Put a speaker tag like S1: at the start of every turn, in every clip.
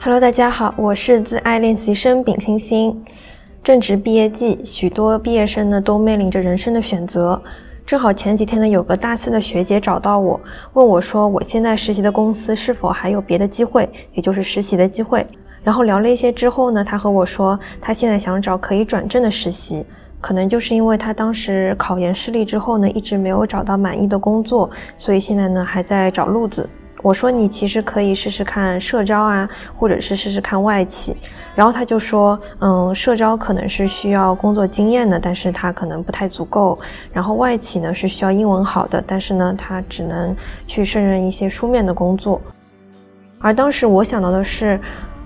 S1: Hello，大家好，我是自爱练习生丙星星。正值毕业季，许多毕业生呢都面临着人生的选择。正好前几天呢，有个大四的学姐找到我，问我说，我现在实习的公司是否还有别的机会，也就是实习的机会。然后聊了一些之后呢，她和我说，她现在想找可以转正的实习，可能就是因为她当时考研失利之后呢，一直没有找到满意的工作，所以现在呢还在找路子。我说你其实可以试试看社招啊，或者是试试看外企。然后他就说，嗯，社招可能是需要工作经验的，但是他可能不太足够。然后外企呢是需要英文好的，但是呢他只能去胜任一些书面的工作。而当时我想到的是，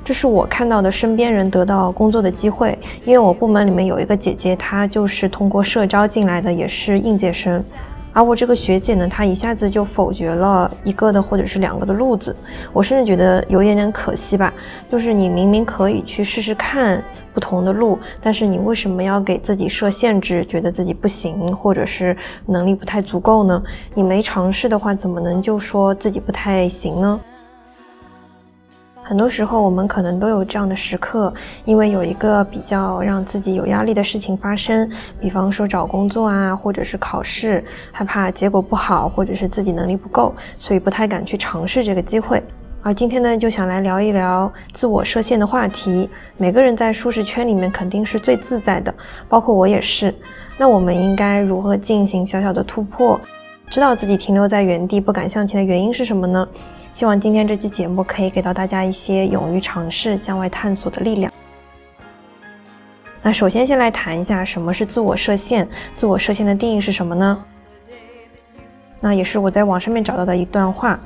S1: 这是我看到的身边人得到工作的机会，因为我部门里面有一个姐姐，她就是通过社招进来的，也是应届生。而我这个学姐呢，她一下子就否决了一个的或者是两个的路子，我甚至觉得有一点点可惜吧。就是你明明可以去试试看不同的路，但是你为什么要给自己设限制，觉得自己不行，或者是能力不太足够呢？你没尝试的话，怎么能就说自己不太行呢？很多时候，我们可能都有这样的时刻，因为有一个比较让自己有压力的事情发生，比方说找工作啊，或者是考试，害怕结果不好，或者是自己能力不够，所以不太敢去尝试这个机会。而今天呢，就想来聊一聊自我设限的话题。每个人在舒适圈里面肯定是最自在的，包括我也是。那我们应该如何进行小小的突破？知道自己停留在原地不敢向前的原因是什么呢？希望今天这期节目可以给到大家一些勇于尝试、向外探索的力量。那首先先来谈一下什么是自我设限，自我设限的定义是什么呢？那也是我在网上面找到的一段话：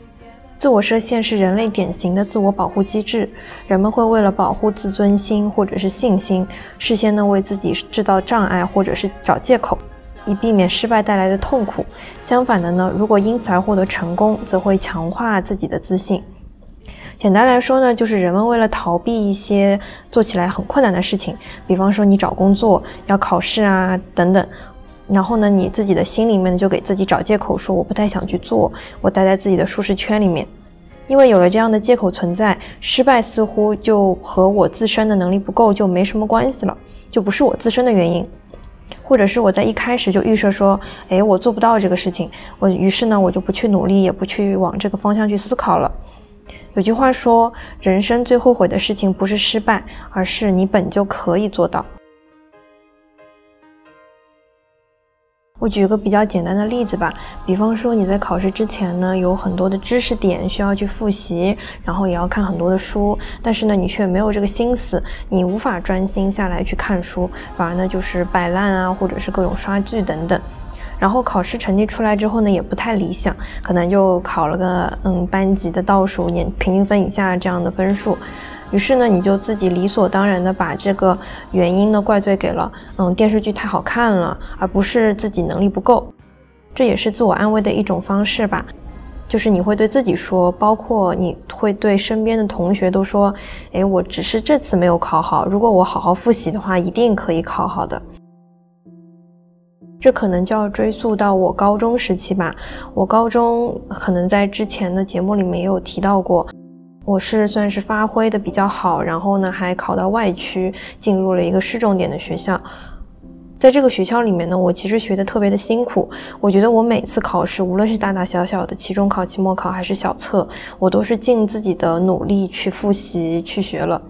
S1: 自我设限是人类典型的自我保护机制，人们会为了保护自尊心或者是信心，事先呢为自己制造障碍或者是找借口。以避免失败带来的痛苦。相反的呢，如果因此而获得成功，则会强化自己的自信。简单来说呢，就是人们为了逃避一些做起来很困难的事情，比方说你找工作、要考试啊等等，然后呢，你自己的心里面就给自己找借口，说我不太想去做，我待在自己的舒适圈里面。因为有了这样的借口存在，失败似乎就和我自身的能力不够就没什么关系了，就不是我自身的原因。或者是我在一开始就预设说，哎，我做不到这个事情，我于是呢，我就不去努力，也不去往这个方向去思考了。有句话说，人生最后悔的事情不是失败，而是你本就可以做到。我举个比较简单的例子吧，比方说你在考试之前呢，有很多的知识点需要去复习，然后也要看很多的书，但是呢，你却没有这个心思，你无法专心下来去看书，反而呢就是摆烂啊，或者是各种刷剧等等，然后考试成绩出来之后呢，也不太理想，可能就考了个嗯班级的倒数，年平均分以下这样的分数。于是呢，你就自己理所当然的把这个原因呢怪罪给了，嗯，电视剧太好看了，而不是自己能力不够。这也是自我安慰的一种方式吧，就是你会对自己说，包括你会对身边的同学都说，哎，我只是这次没有考好，如果我好好复习的话，一定可以考好的。这可能就要追溯到我高中时期吧，我高中可能在之前的节目里面也有提到过。我是算是发挥的比较好，然后呢还考到外区，进入了一个市重点的学校。在这个学校里面呢，我其实学的特别的辛苦。我觉得我每次考试，无论是大大小小的期中考、期末考还是小测，我都是尽自己的努力去复习去学了。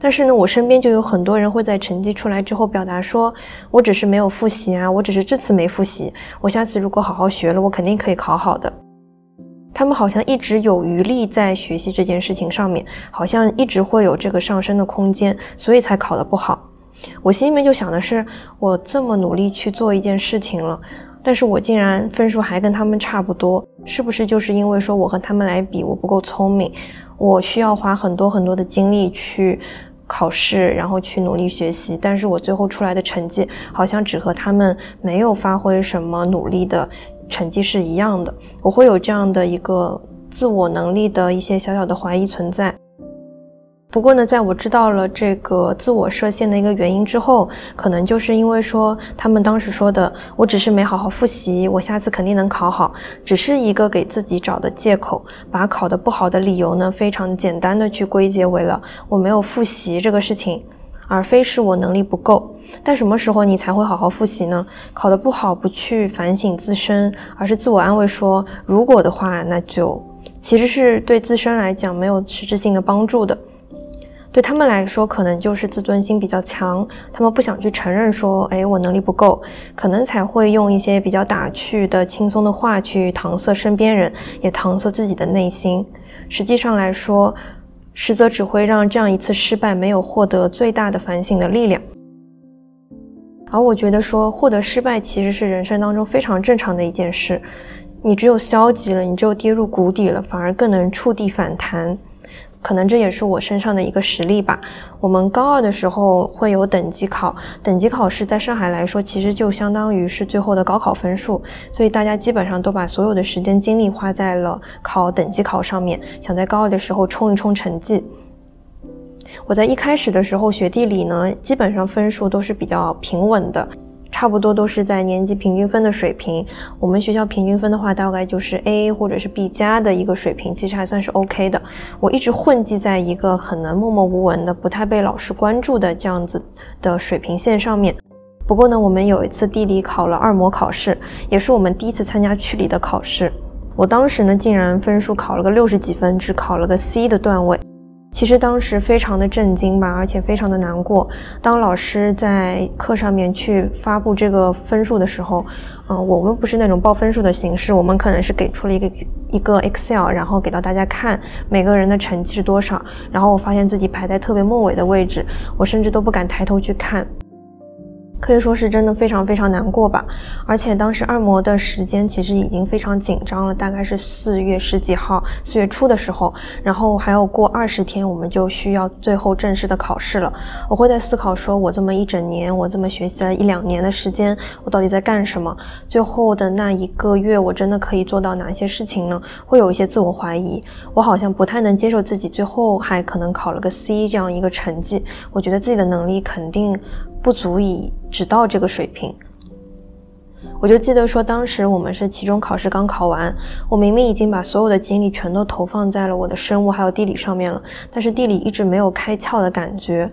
S1: 但是呢，我身边就有很多人会在成绩出来之后表达说：“我只是没有复习啊，我只是这次没复习，我下次如果好好学了，我肯定可以考好的。”他们好像一直有余力在学习这件事情上面，好像一直会有这个上升的空间，所以才考得不好。我心里面就想的是，我这么努力去做一件事情了，但是我竟然分数还跟他们差不多，是不是就是因为说我和他们来比，我不够聪明，我需要花很多很多的精力去考试，然后去努力学习，但是我最后出来的成绩好像只和他们没有发挥什么努力的。成绩是一样的，我会有这样的一个自我能力的一些小小的怀疑存在。不过呢，在我知道了这个自我设限的一个原因之后，可能就是因为说他们当时说的，我只是没好好复习，我下次肯定能考好，只是一个给自己找的借口，把考得不好的理由呢，非常简单的去归结为了我没有复习这个事情，而非是我能力不够。但什么时候你才会好好复习呢？考得不好不去反省自身，而是自我安慰说如果的话，那就其实是对自身来讲没有实质性的帮助的。对他们来说，可能就是自尊心比较强，他们不想去承认说，哎，我能力不够，可能才会用一些比较打趣的、轻松的话去搪塞身边人，也搪塞自己的内心。实际上来说，实则只会让这样一次失败没有获得最大的反省的力量。而我觉得说，获得失败其实是人生当中非常正常的一件事。你只有消极了，你只有跌入谷底了，反而更能触地反弹。可能这也是我身上的一个实力吧。我们高二的时候会有等级考，等级考试在上海来说，其实就相当于是最后的高考分数，所以大家基本上都把所有的时间精力花在了考等级考上面，想在高二的时候冲一冲成绩。我在一开始的时候学地理呢，基本上分数都是比较平稳的。差不多都是在年级平均分的水平。我们学校平均分的话，大概就是 A 或者是 B 加的一个水平，其实还算是 OK 的。我一直混迹在一个很能默默无闻的、不太被老师关注的这样子的水平线上面。不过呢，我们有一次地理考了二模考试，也是我们第一次参加区里的考试。我当时呢，竟然分数考了个六十几分，只考了个 C 的段位。其实当时非常的震惊吧，而且非常的难过。当老师在课上面去发布这个分数的时候，嗯，我们不是那种报分数的形式，我们可能是给出了一个一个 Excel，然后给到大家看每个人的成绩是多少。然后我发现自己排在特别末尾的位置，我甚至都不敢抬头去看。可以说是真的非常非常难过吧，而且当时二模的时间其实已经非常紧张了，大概是四月十几号，四月初的时候，然后还要过二十天，我们就需要最后正式的考试了。我会在思考，说我这么一整年，我这么学习了一两年的时间，我到底在干什么？最后的那一个月，我真的可以做到哪些事情呢？会有一些自我怀疑，我好像不太能接受自己最后还可能考了个 C 这样一个成绩，我觉得自己的能力肯定。不足以只到这个水平，我就记得说，当时我们是期中考试刚考完，我明明已经把所有的精力全都投放在了我的生物还有地理上面了，但是地理一直没有开窍的感觉，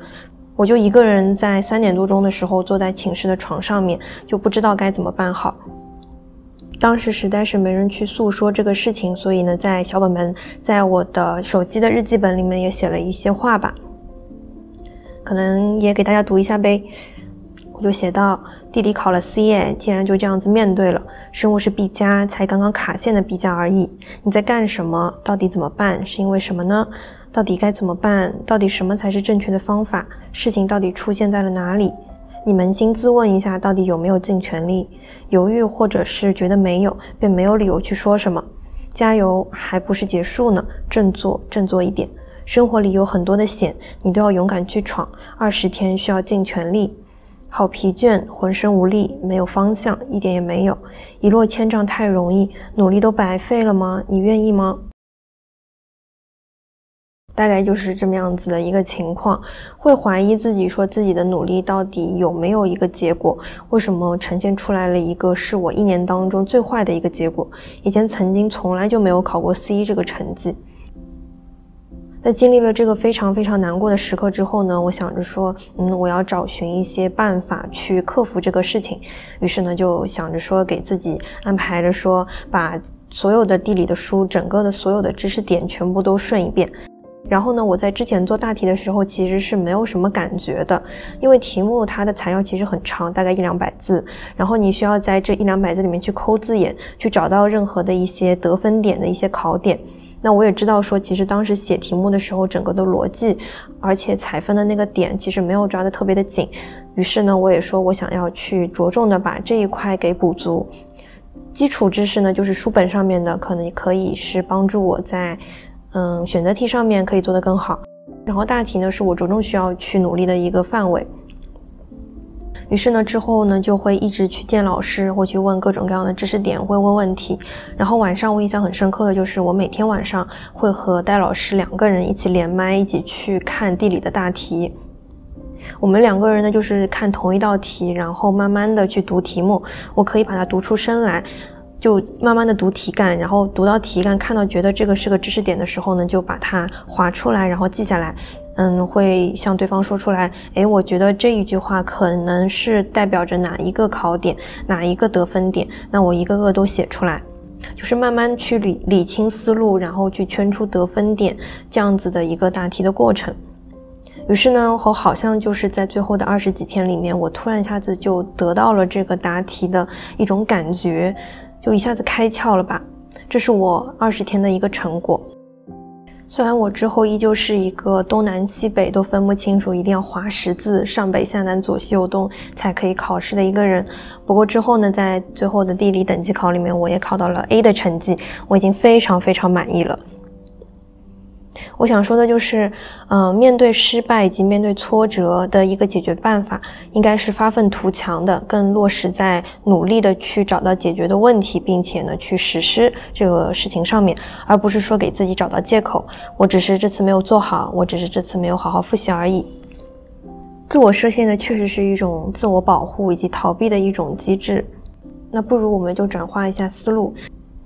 S1: 我就一个人在三点多钟的时候坐在寝室的床上面，就不知道该怎么办好。当时实在是没人去诉说这个事情，所以呢，在小本本，在我的手机的日记本里面也写了一些话吧。可能也给大家读一下呗，我就写到地理考了 C，哎，竟然就这样子面对了。生物是 B 加，才刚刚卡线的 B 加而已。你在干什么？到底怎么办？是因为什么呢？到底该怎么办？到底什么才是正确的方法？事情到底出现在了哪里？你扪心自问一下，到底有没有尽全力？犹豫或者是觉得没有，便没有理由去说什么。加油，还不是结束呢，振作，振作一点。生活里有很多的险，你都要勇敢去闯。二十天需要尽全力，好疲倦，浑身无力，没有方向，一点也没有。一落千丈太容易，努力都白费了吗？你愿意吗？大概就是这么样子的一个情况，会怀疑自己，说自己的努力到底有没有一个结果？为什么呈现出来了一个是我一年当中最坏的一个结果？以前曾经从来就没有考过 C 这个成绩。在经历了这个非常非常难过的时刻之后呢，我想着说，嗯，我要找寻一些办法去克服这个事情。于是呢，就想着说，给自己安排着说，把所有的地理的书，整个的所有的知识点全部都顺一遍。然后呢，我在之前做大题的时候，其实是没有什么感觉的，因为题目它的材料其实很长，大概一两百字，然后你需要在这一两百字里面去抠字眼，去找到任何的一些得分点的一些考点。那我也知道说，其实当时写题目的时候，整个的逻辑，而且采分的那个点，其实没有抓得特别的紧。于是呢，我也说我想要去着重的把这一块给补足。基础知识呢，就是书本上面的，可能可以是帮助我在嗯选择题上面可以做得更好。然后大题呢，是我着重需要去努力的一个范围。于是呢，之后呢就会一直去见老师，会去问各种各样的知识点，会问问题。然后晚上我印象很深刻的就是，我每天晚上会和戴老师两个人一起连麦，一起去看地理的大题。我们两个人呢，就是看同一道题，然后慢慢的去读题目。我可以把它读出声来，就慢慢的读题干，然后读到题干，看到觉得这个是个知识点的时候呢，就把它划出来，然后记下来。嗯，会向对方说出来，诶，我觉得这一句话可能是代表着哪一个考点，哪一个得分点，那我一个个都写出来，就是慢慢去理理清思路，然后去圈出得分点，这样子的一个答题的过程。于是呢，我好像就是在最后的二十几天里面，我突然一下子就得到了这个答题的一种感觉，就一下子开窍了吧。这是我二十天的一个成果。虽然我之后依旧是一个东南西北都分不清楚，一定要划十字，上北下南左西右东才可以考试的一个人，不过之后呢，在最后的地理等级考里面，我也考到了 A 的成绩，我已经非常非常满意了。我想说的就是，嗯，面对失败以及面对挫折的一个解决办法，应该是发愤图强的，更落实在努力的去找到解决的问题，并且呢去实施这个事情上面，而不是说给自己找到借口，我只是这次没有做好，我只是这次没有好好复习而已。自我设限呢，确实是一种自我保护以及逃避的一种机制，那不如我们就转化一下思路。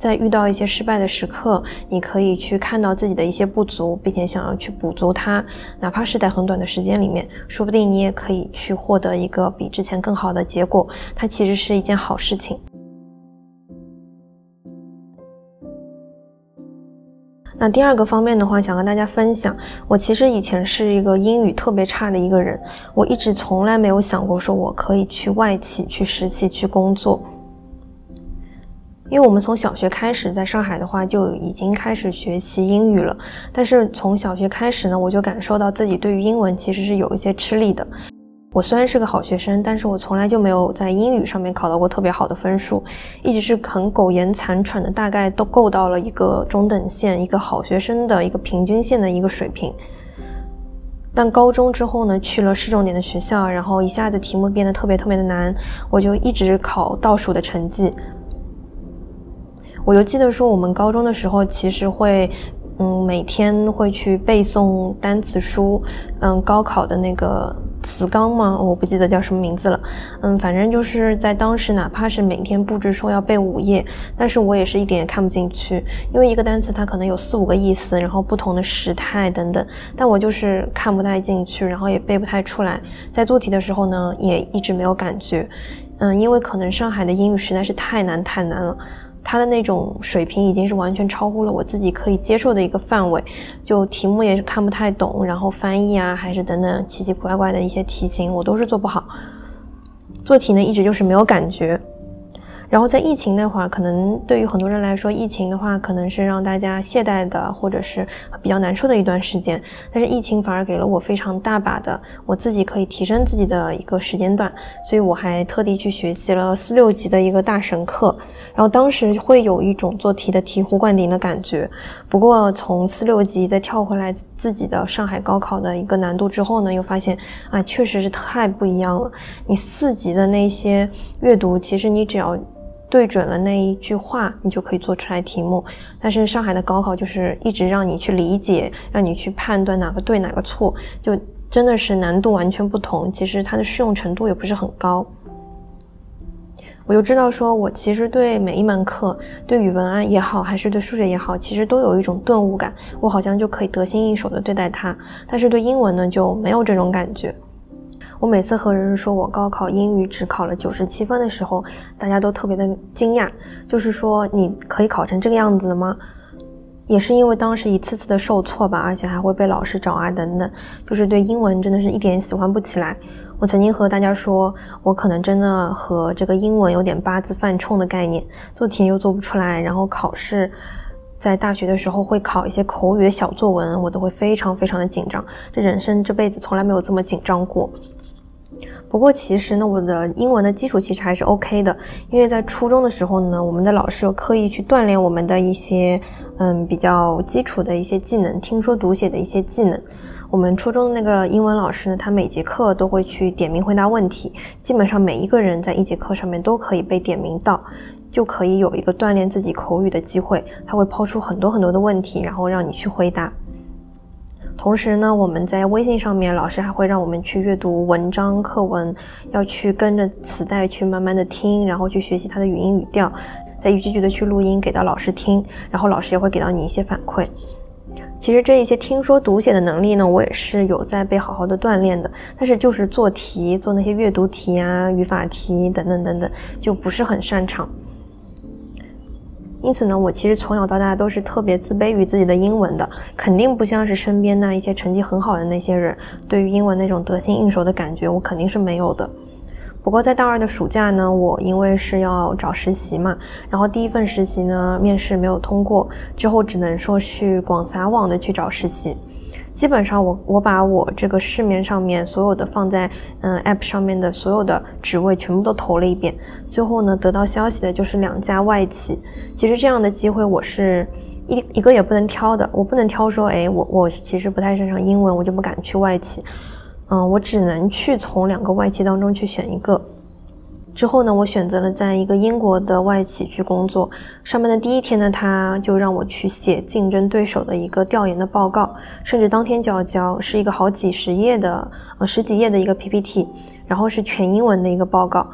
S1: 在遇到一些失败的时刻，你可以去看到自己的一些不足，并且想要去补足它，哪怕是在很短的时间里面，说不定你也可以去获得一个比之前更好的结果。它其实是一件好事情。那第二个方面的话，想跟大家分享，我其实以前是一个英语特别差的一个人，我一直从来没有想过说我可以去外企去实习去工作。因为我们从小学开始，在上海的话就已经开始学习英语了。但是从小学开始呢，我就感受到自己对于英文其实是有一些吃力的。我虽然是个好学生，但是我从来就没有在英语上面考到过特别好的分数，一直是很苟延残喘的，大概都够到了一个中等线，一个好学生的一个平均线的一个水平。但高中之后呢，去了市重点的学校，然后一下子题目变得特别特别的难，我就一直考倒数的成绩。我就记得说，我们高中的时候其实会，嗯，每天会去背诵单词书，嗯，高考的那个词纲嘛，我不记得叫什么名字了，嗯，反正就是在当时，哪怕是每天布置说要背五页，但是我也是一点也看不进去，因为一个单词它可能有四五个意思，然后不同的时态等等，但我就是看不太进去，然后也背不太出来，在做题的时候呢，也一直没有感觉，嗯，因为可能上海的英语实在是太难太难了。他的那种水平已经是完全超乎了我自己可以接受的一个范围，就题目也是看不太懂，然后翻译啊，还是等等奇奇怪怪的一些题型，我都是做不好。做题呢，一直就是没有感觉。然后在疫情那会儿，可能对于很多人来说，疫情的话可能是让大家懈怠的，或者是比较难受的一段时间。但是疫情反而给了我非常大把的我自己可以提升自己的一个时间段，所以我还特地去学习了四六级的一个大神课。然后当时会有一种做题的醍醐灌顶的感觉。不过从四六级再跳回来自己的上海高考的一个难度之后呢，又发现啊，确实是太不一样了。你四级的那些阅读，其实你只要对准了那一句话，你就可以做出来题目。但是上海的高考就是一直让你去理解，让你去判断哪个对哪个错，就真的是难度完全不同。其实它的适用程度也不是很高。我就知道，说我其实对每一门课，对语文啊也好，还是对数学也好，其实都有一种顿悟感，我好像就可以得心应手的对待它。但是对英文呢，就没有这种感觉。我每次和人说我高考英语只考了九十七分的时候，大家都特别的惊讶，就是说你可以考成这个样子吗？也是因为当时一次次的受挫吧，而且还会被老师找啊等等，就是对英文真的是一点喜欢不起来。我曾经和大家说，我可能真的和这个英文有点八字犯冲的概念，做题又做不出来，然后考试在大学的时候会考一些口语小作文，我都会非常非常的紧张，这人生这辈子从来没有这么紧张过。不过其实呢，我的英文的基础其实还是 OK 的，因为在初中的时候呢，我们的老师有刻意去锻炼我们的一些嗯比较基础的一些技能，听说读写的一些技能。我们初中的那个英文老师呢，他每节课都会去点名回答问题，基本上每一个人在一节课上面都可以被点名到，就可以有一个锻炼自己口语的机会。他会抛出很多很多的问题，然后让你去回答。同时呢，我们在微信上面，老师还会让我们去阅读文章课文，要去跟着磁带去慢慢的听，然后去学习它的语音语调，再一句句的去录音给到老师听，然后老师也会给到你一些反馈。其实这一些听说读写的能力呢，我也是有在被好好的锻炼的，但是就是做题，做那些阅读题啊、语法题等等等等，就不是很擅长。因此呢，我其实从小到大都是特别自卑于自己的英文的，肯定不像是身边那一些成绩很好的那些人，对于英文那种得心应手的感觉，我肯定是没有的。不过在大二的暑假呢，我因为是要找实习嘛，然后第一份实习呢面试没有通过，之后只能说去广撒网的去找实习。基本上我我把我这个市面上面所有的放在嗯 app 上面的所有的职位全部都投了一遍，最后呢得到消息的就是两家外企。其实这样的机会我是一一个也不能挑的，我不能挑说，哎，我我其实不太擅长英文，我就不敢去外企。嗯，我只能去从两个外企当中去选一个。之后呢，我选择了在一个英国的外企去工作。上班的第一天呢，他就让我去写竞争对手的一个调研的报告，甚至当天就要交，是一个好几十页的，呃，十几页的一个 PPT，然后是全英文的一个报告。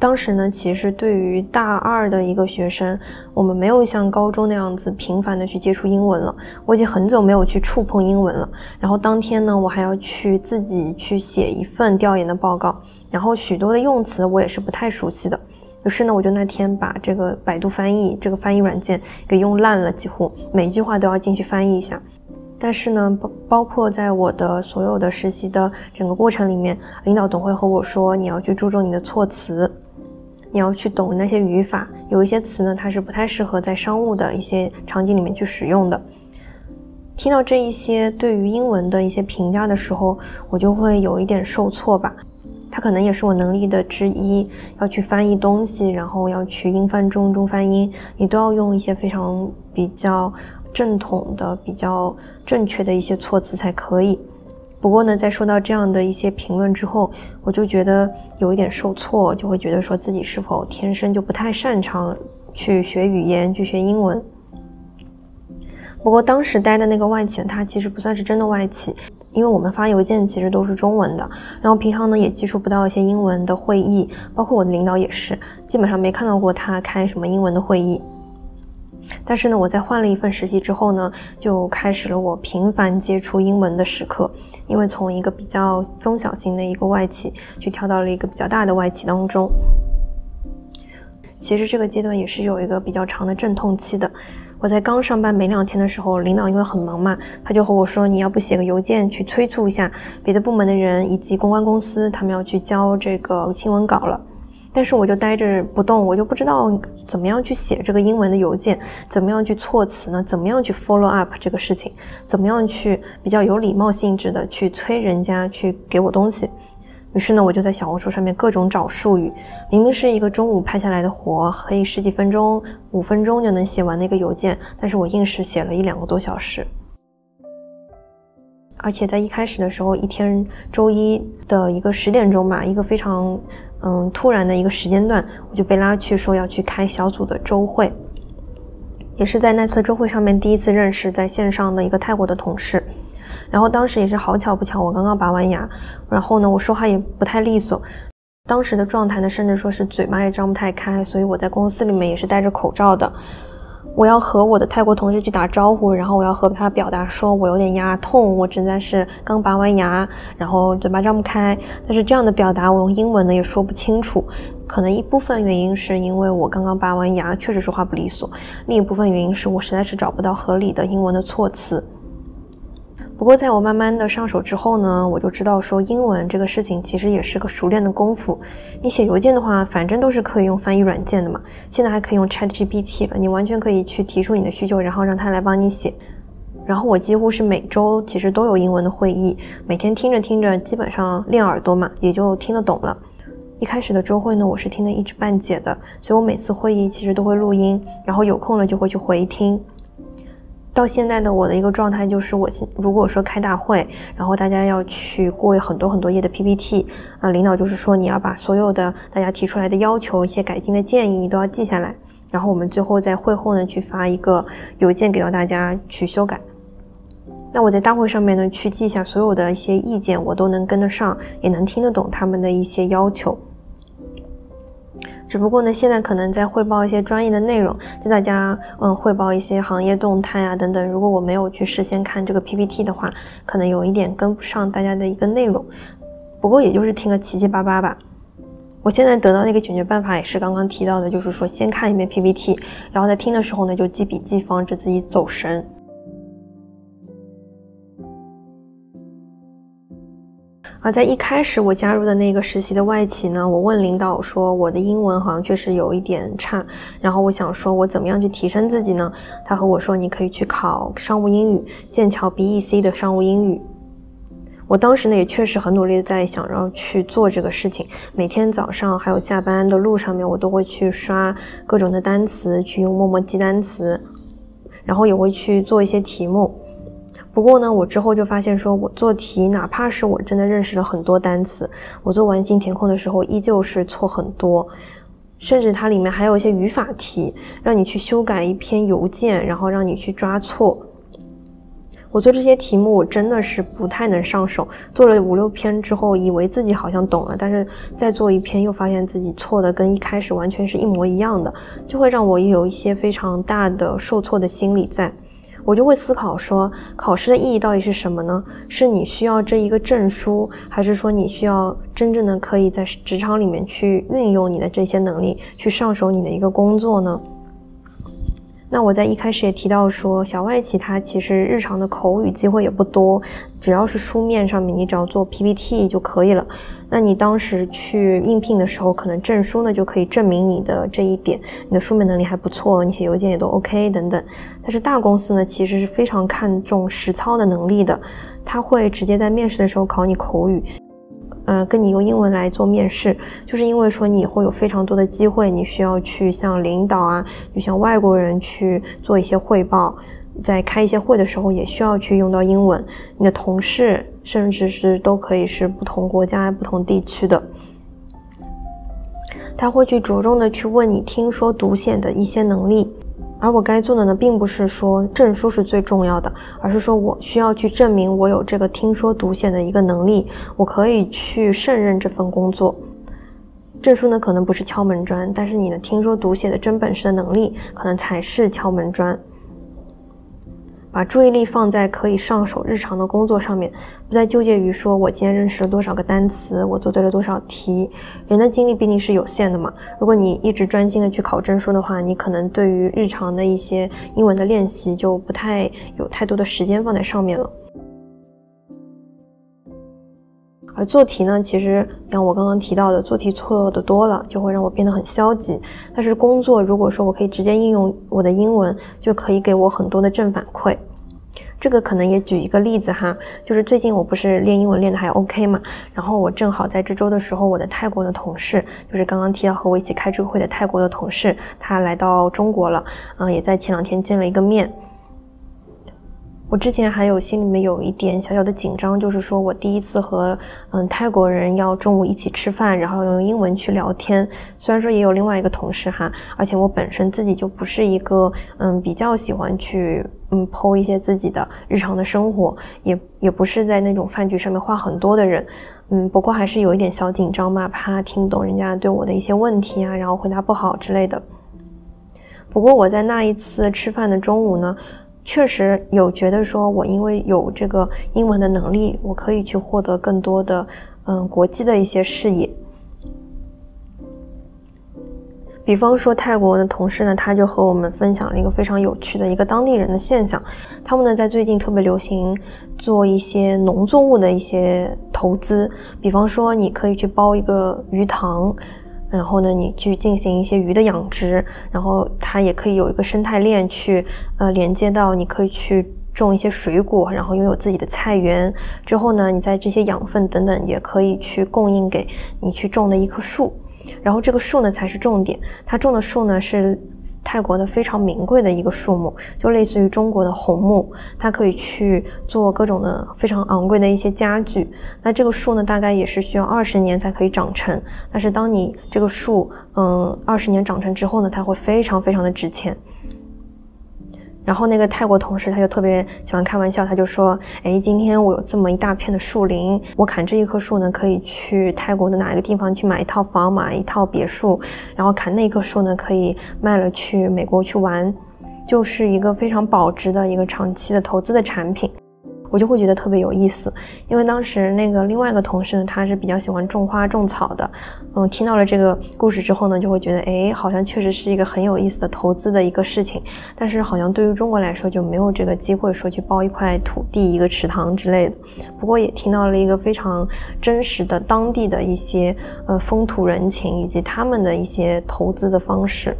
S1: 当时呢，其实对于大二的一个学生，我们没有像高中那样子频繁的去接触英文了。我已经很久没有去触碰英文了。然后当天呢，我还要去自己去写一份调研的报告。然后许多的用词我也是不太熟悉的，于是呢，我就那天把这个百度翻译这个翻译软件给用烂了，几乎每一句话都要进去翻译一下。但是呢，包包括在我的所有的实习的整个过程里面，领导总会和我说，你要去注重你的措辞，你要去懂那些语法，有一些词呢，它是不太适合在商务的一些场景里面去使用的。听到这一些对于英文的一些评价的时候，我就会有一点受挫吧。它可能也是我能力的之一，要去翻译东西，然后要去英翻中，中翻英，你都要用一些非常比较正统的、比较正确的一些措辞才可以。不过呢，在收到这样的一些评论之后，我就觉得有一点受挫，就会觉得说自己是否天生就不太擅长去学语言，去学英文。不过当时待的那个外企，它其实不算是真的外企。因为我们发邮件其实都是中文的，然后平常呢也接触不到一些英文的会议，包括我的领导也是，基本上没看到过他开什么英文的会议。但是呢，我在换了一份实习之后呢，就开始了我频繁接触英文的时刻。因为从一个比较中小型的一个外企，去跳到了一个比较大的外企当中。其实这个阶段也是有一个比较长的阵痛期的。我在刚上班没两天的时候，领导因为很忙嘛，他就和我说：“你要不写个邮件去催促一下别的部门的人以及公关公司，他们要去交这个新闻稿了。”但是我就呆着不动，我就不知道怎么样去写这个英文的邮件，怎么样去措辞呢？怎么样去 follow up 这个事情？怎么样去比较有礼貌性质的去催人家去给我东西？于是呢，我就在小红书上面各种找术语。明明是一个中午拍下来的活，可以十几分钟、五分钟就能写完的一个邮件，但是我硬是写了一两个多小时。而且在一开始的时候，一天周一的一个十点钟吧，一个非常嗯突然的一个时间段，我就被拉去说要去开小组的周会。也是在那次周会上面第一次认识在线上的一个泰国的同事。然后当时也是好巧不巧，我刚刚拔完牙，然后呢，我说话也不太利索，当时的状态呢，甚至说是嘴巴也张不太开，所以我在公司里面也是戴着口罩的。我要和我的泰国同事去打招呼，然后我要和他表达说我有点牙痛，我正在是刚拔完牙，然后嘴巴张不开。但是这样的表达我用英文呢也说不清楚，可能一部分原因是因为我刚刚拔完牙，确实说话不利索；另一部分原因是我实在是找不到合理的英文的措辞。不过，在我慢慢的上手之后呢，我就知道说英文这个事情其实也是个熟练的功夫。你写邮件的话，反正都是可以用翻译软件的嘛。现在还可以用 Chat GPT 了，你完全可以去提出你的需求，然后让他来帮你写。然后我几乎是每周其实都有英文的会议，每天听着听着，基本上练耳朵嘛，也就听得懂了。一开始的周会呢，我是听得一知半解的，所以我每次会议其实都会录音，然后有空了就会去回听。到现在的我的一个状态就是，我现如果说开大会，然后大家要去过很多很多页的 PPT，啊，领导就是说你要把所有的大家提出来的要求、一些改进的建议，你都要记下来，然后我们最后在会后呢去发一个邮件给到大家去修改。那我在大会上面呢，去记下所有的一些意见，我都能跟得上，也能听得懂他们的一些要求。只不过呢，现在可能在汇报一些专业的内容，跟大家嗯汇报一些行业动态啊等等。如果我没有去事先看这个 PPT 的话，可能有一点跟不上大家的一个内容。不过也就是听个七七八八吧。我现在得到那个解决办法也是刚刚提到的，就是说先看一遍 PPT，然后在听的时候呢就记笔记，防止自己走神。在一开始我加入的那个实习的外企呢，我问领导说我的英文好像确实有一点差，然后我想说我怎么样去提升自己呢？他和我说你可以去考商务英语，剑桥 BEC 的商务英语。我当时呢也确实很努力的在想要去做这个事情，每天早上还有下班的路上面，我都会去刷各种的单词，去用默默记单词，然后也会去做一些题目。不过呢，我之后就发现，说我做题，哪怕是我真的认识了很多单词，我做完形填空的时候，依旧是错很多，甚至它里面还有一些语法题，让你去修改一篇邮件，然后让你去抓错。我做这些题目，我真的是不太能上手。做了五六篇之后，以为自己好像懂了，但是再做一篇，又发现自己错的跟一开始完全是一模一样的，就会让我有一些非常大的受挫的心理在。我就会思考说，考试的意义到底是什么呢？是你需要这一个证书，还是说你需要真正的可以在职场里面去运用你的这些能力，去上手你的一个工作呢？那我在一开始也提到说，小外企它其实日常的口语机会也不多，只要是书面上面，你只要做 PPT 就可以了。那你当时去应聘的时候，可能证书呢就可以证明你的这一点，你的书面能力还不错，你写邮件也都 OK 等等。但是大公司呢，其实是非常看重实操的能力的，他会直接在面试的时候考你口语。呃，跟你用英文来做面试，就是因为说你会有非常多的机会，你需要去向领导啊，就像外国人去做一些汇报，在开一些会的时候也需要去用到英文。你的同事甚至是都可以是不同国家、不同地区的，他会去着重的去问你听说读写的一些能力。而我该做的呢，并不是说证书是最重要的，而是说我需要去证明我有这个听说读写的一个能力，我可以去胜任这份工作。证书呢，可能不是敲门砖，但是你的听说读写的真本事的能力，可能才是敲门砖。把注意力放在可以上手日常的工作上面，不再纠结于说我今天认识了多少个单词，我做对了多少题。人的精力毕竟是有限的嘛。如果你一直专心的去考证书的话，你可能对于日常的一些英文的练习就不太有太多的时间放在上面了。而做题呢，其实像我刚刚提到的，做题错的多了，就会让我变得很消极。但是工作，如果说我可以直接应用我的英文，就可以给我很多的正反馈。这个可能也举一个例子哈，就是最近我不是练英文练的还 OK 嘛，然后我正好在这周的时候，我的泰国的同事，就是刚刚提到和我一起开这个会的泰国的同事，他来到中国了，嗯，也在前两天见了一个面。我之前还有心里面有一点小小的紧张，就是说我第一次和嗯泰国人要中午一起吃饭，然后用英文去聊天。虽然说也有另外一个同事哈，而且我本身自己就不是一个嗯比较喜欢去嗯剖一些自己的日常的生活，也也不是在那种饭局上面话很多的人。嗯，不过还是有一点小紧张嘛，怕听不懂人家对我的一些问题啊，然后回答不好之类的。不过我在那一次吃饭的中午呢。确实有觉得说，我因为有这个英文的能力，我可以去获得更多的嗯国际的一些视野。比方说泰国的同事呢，他就和我们分享了一个非常有趣的一个当地人的现象，他们呢在最近特别流行做一些农作物的一些投资，比方说你可以去包一个鱼塘。然后呢，你去进行一些鱼的养殖，然后它也可以有一个生态链去呃连接到，你可以去种一些水果，然后拥有自己的菜园。之后呢，你在这些养分等等也可以去供应给你去种的一棵树。然后这个树呢才是重点，它种的树呢是。泰国的非常名贵的一个树木，就类似于中国的红木，它可以去做各种的非常昂贵的一些家具。那这个树呢，大概也是需要二十年才可以长成。但是当你这个树，嗯，二十年长成之后呢，它会非常非常的值钱。然后那个泰国同事他就特别喜欢开玩笑，他就说：“哎，今天我有这么一大片的树林，我砍这一棵树呢，可以去泰国的哪一个地方去买一套房，买一套别墅。然后砍那棵树呢，可以卖了去美国去玩，就是一个非常保值的一个长期的投资的产品。”我就会觉得特别有意思，因为当时那个另外一个同事呢，他是比较喜欢种花种草的，嗯，听到了这个故事之后呢，就会觉得，哎，好像确实是一个很有意思的投资的一个事情，但是好像对于中国来说就没有这个机会说去包一块土地、一个池塘之类的。不过也听到了一个非常真实的当地的一些呃风土人情以及他们的一些投资的方式，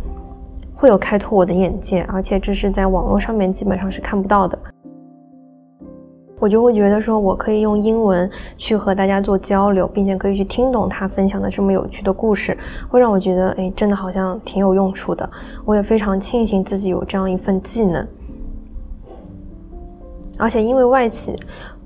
S1: 会有开拓我的眼界，而且这是在网络上面基本上是看不到的。我就会觉得说，我可以用英文去和大家做交流，并且可以去听懂他分享的这么有趣的故事，会让我觉得，哎，真的好像挺有用处的。我也非常庆幸自己有这样一份技能，而且因为外企，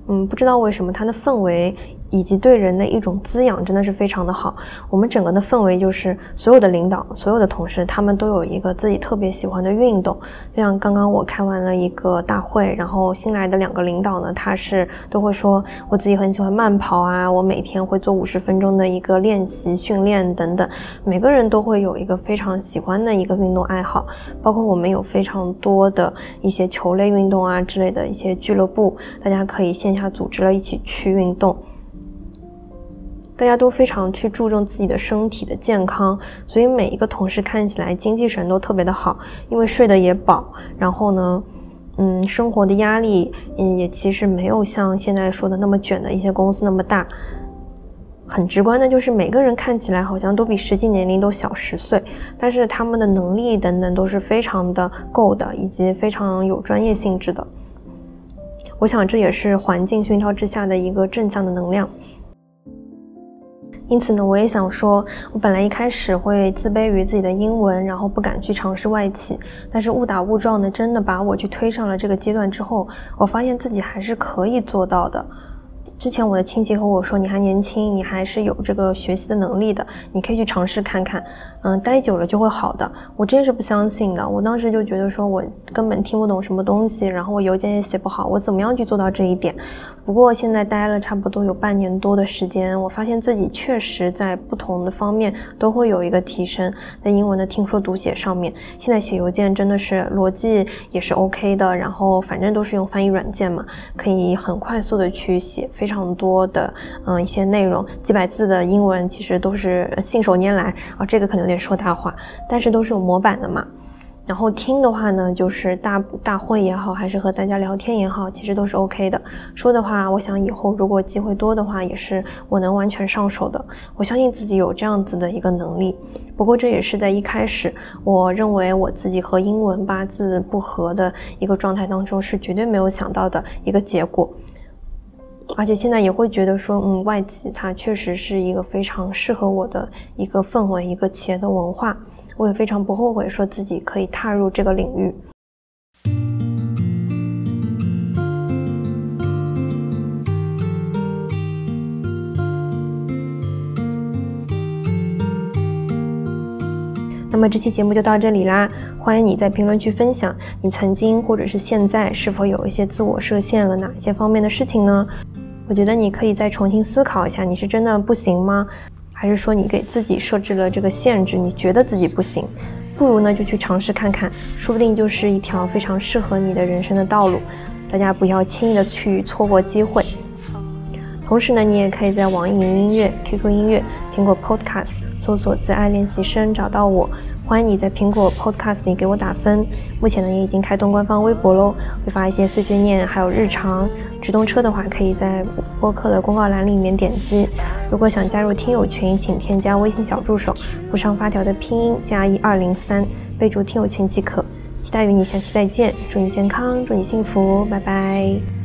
S1: 嗯，不知道为什么他的氛围。以及对人的一种滋养，真的是非常的好。我们整个的氛围就是，所有的领导、所有的同事，他们都有一个自己特别喜欢的运动。就像刚刚我开完了一个大会，然后新来的两个领导呢，他是都会说，我自己很喜欢慢跑啊，我每天会做五十分钟的一个练习训练等等。每个人都会有一个非常喜欢的一个运动爱好，包括我们有非常多的一些球类运动啊之类的一些俱乐部，大家可以线下组织了一起去运动。大家都非常去注重自己的身体的健康，所以每一个同事看起来精气神都特别的好，因为睡得也饱。然后呢，嗯，生活的压力，嗯，也其实没有像现在说的那么卷的一些公司那么大。很直观的就是每个人看起来好像都比实际年龄都小十岁，但是他们的能力等等都是非常的够的，以及非常有专业性质的。我想这也是环境熏陶之下的一个正向的能量。因此呢，我也想说，我本来一开始会自卑于自己的英文，然后不敢去尝试外企，但是误打误撞的，真的把我去推上了这个阶段之后，我发现自己还是可以做到的。之前我的亲戚和我说，你还年轻，你还是有这个学习的能力的，你可以去尝试看看，嗯，待久了就会好的。我真是不相信的，我当时就觉得说我根本听不懂什么东西，然后我邮件也写不好，我怎么样去做到这一点？不过现在待了差不多有半年多的时间，我发现自己确实在不同的方面都会有一个提升，在英文的听说读写上面，现在写邮件真的是逻辑也是 OK 的，然后反正都是用翻译软件嘛，可以很快速的去写非常多的嗯一些内容，几百字的英文其实都是信手拈来啊，这个可能有点说大话，但是都是有模板的嘛。然后听的话呢，就是大大会也好，还是和大家聊天也好，其实都是 OK 的。说的话，我想以后如果机会多的话，也是我能完全上手的。我相信自己有这样子的一个能力。不过这也是在一开始，我认为我自己和英文八字不合的一个状态当中，是绝对没有想到的一个结果。而且现在也会觉得说，嗯，外企它确实是一个非常适合我的一个氛围，一个企业的文化。我也非常不后悔，说自己可以踏入这个领域。那么这期节目就到这里啦，欢迎你在评论区分享你曾经或者是现在是否有一些自我设限了哪些方面的事情呢？我觉得你可以再重新思考一下，你是真的不行吗？还是说你给自己设置了这个限制，你觉得自己不行，不如呢就去尝试看看，说不定就是一条非常适合你的人生的道路。大家不要轻易的去错过机会。同时呢，你也可以在网易云音乐、QQ 音乐、苹果 Podcast 搜索“自爱练习生”找到我。欢迎你在苹果 Podcast 里给我打分。目前呢，也已经开通官方微博喽，会发一些碎碎念，还有日常。直通车的话，可以在播客的公告栏里面点击。如果想加入听友群，请添加微信小助手，不上发条的拼音加一二零三，备注听友群即可。
S2: 期待与你下期再见，祝你健康，祝你幸福，拜拜。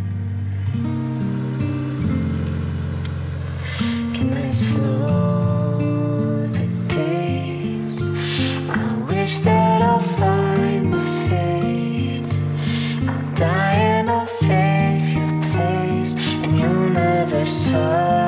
S2: Save your place, and you'll never suffer.